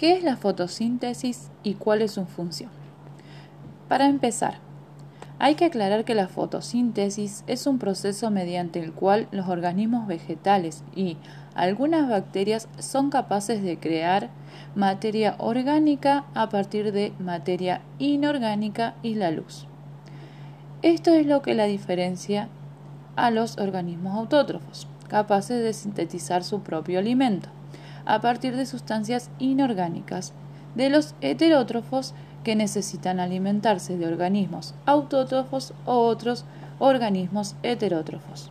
¿Qué es la fotosíntesis y cuál es su función? Para empezar, hay que aclarar que la fotosíntesis es un proceso mediante el cual los organismos vegetales y algunas bacterias son capaces de crear materia orgánica a partir de materia inorgánica y la luz. Esto es lo que la diferencia a los organismos autótrofos, capaces de sintetizar su propio alimento a partir de sustancias inorgánicas, de los heterótrofos que necesitan alimentarse de organismos autótrofos o otros organismos heterótrofos.